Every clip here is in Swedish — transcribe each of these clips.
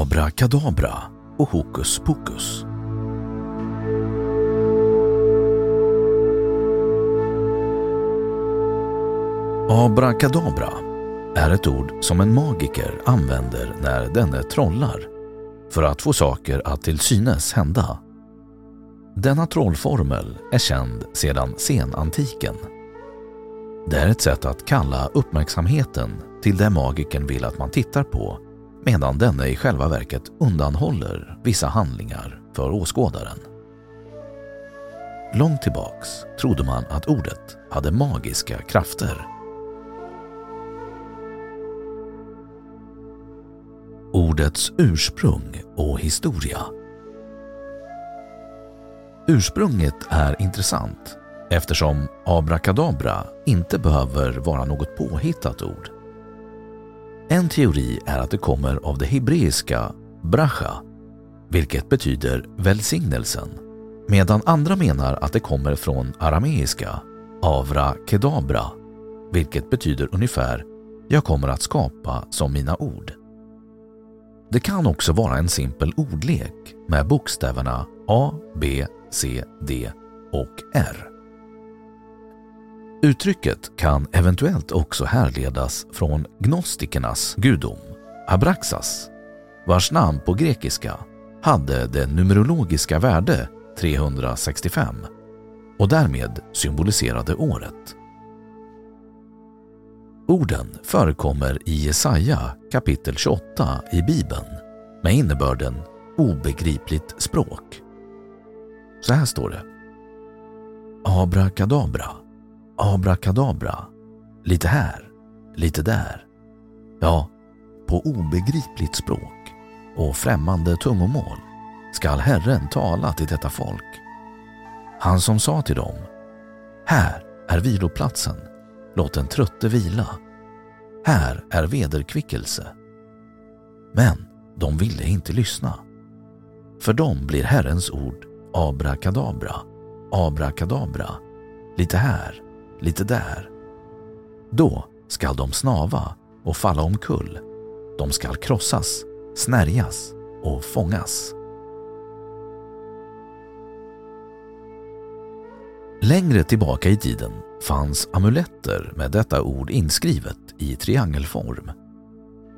Abrakadabra och Hokus Pokus. Abrakadabra är ett ord som en magiker använder när denne trollar för att få saker att till synes hända. Denna trollformel är känd sedan senantiken. Det är ett sätt att kalla uppmärksamheten till det magikern vill att man tittar på medan denne i själva verket undanhåller vissa handlingar för åskådaren. Långt tillbaks trodde man att ordet hade magiska krafter. Ordets ursprung och historia Ursprunget är intressant eftersom abrakadabra inte behöver vara något påhittat ord. En teori är att det kommer av det hebreiska bracha, vilket betyder välsignelsen, medan andra menar att det kommer från arameiska avra kedabra, vilket betyder ungefär “jag kommer att skapa som mina ord”. Det kan också vara en simpel ordlek med bokstäverna A, B, C, D och R. Uttrycket kan eventuellt också härledas från gnostikernas gudom, Abraxas, vars namn på grekiska hade det numerologiska värde 365 och därmed symboliserade året. Orden förekommer i Jesaja kapitel 28 i Bibeln med innebörden obegripligt språk. Så här står det. Abrakadabra abrakadabra, lite här, lite där. Ja, på obegripligt språk och främmande tungomål skall Herren tala till detta folk. Han som sa till dem, här är viloplatsen, låt den trötte vila. Här är vederkvickelse. Men de ville inte lyssna. För dem blir Herrens ord abrakadabra, abrakadabra, lite här, lite där. Då skall de snava och falla omkull. De skall krossas, snärjas och fångas. Längre tillbaka i tiden fanns amuletter med detta ord inskrivet i triangelform.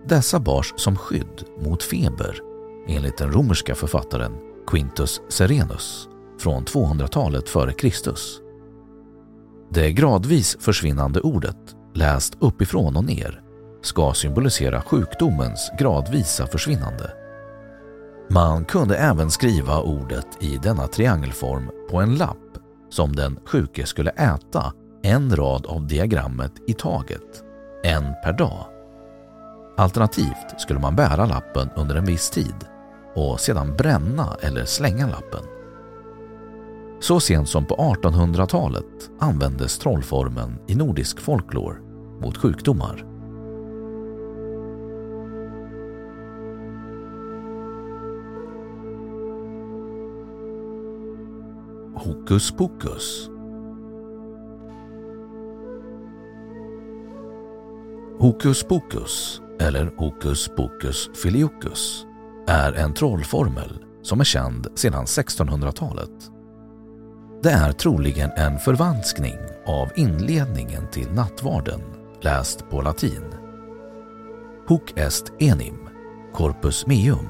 Dessa bars som skydd mot feber enligt den romerska författaren Quintus Serenus från 200-talet före Kristus. Det gradvis försvinnande ordet, läst uppifrån och ner, ska symbolisera sjukdomens gradvisa försvinnande. Man kunde även skriva ordet i denna triangelform på en lapp som den sjuke skulle äta en rad av diagrammet i taget, en per dag. Alternativt skulle man bära lappen under en viss tid och sedan bränna eller slänga lappen. Så sent som på 1800-talet användes trollformen i nordisk folklore mot sjukdomar. Hokus pokus Hokus pokus, eller Hokus pokus filiokus, är en trollformel som är känd sedan 1600-talet. Det är troligen en förvanskning av inledningen till nattvarden läst på latin. Hoc est enim, corpus meum,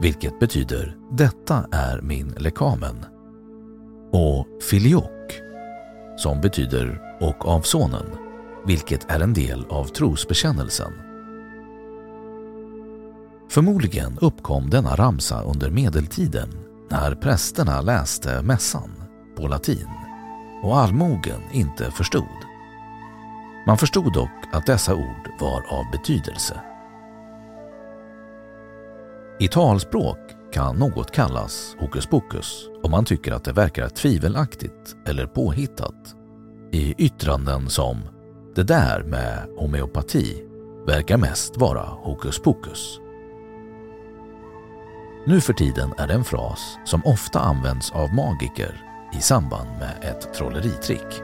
vilket betyder ”detta är min lekamen” och filiok, som betyder ”och av sonen” vilket är en del av trosbekännelsen. Förmodligen uppkom denna ramsa under medeltiden när prästerna läste mässan på latin och allmogen inte förstod. Man förstod dock att dessa ord var av betydelse. I talspråk kan något kallas hokus pokus om man tycker att det verkar tvivelaktigt eller påhittat. I yttranden som det där med homeopati verkar mest vara hokus pokus. Nu för tiden är det en fras som ofta används av magiker i samband med ett trolleritrick.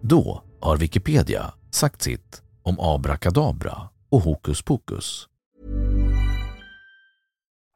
Då har Wikipedia sagt sitt om abrakadabra och hokus pokus.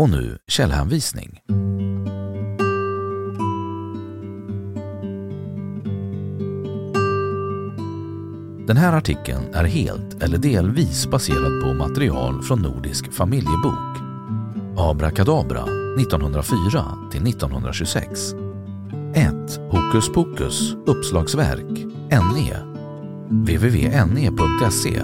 Och nu källhänvisning. Den här artikeln är helt eller delvis baserad på material från Nordisk familjebok. Abrakadabra 1904 till 1926. 1. Hokus pokus uppslagsverk NE www.ne.se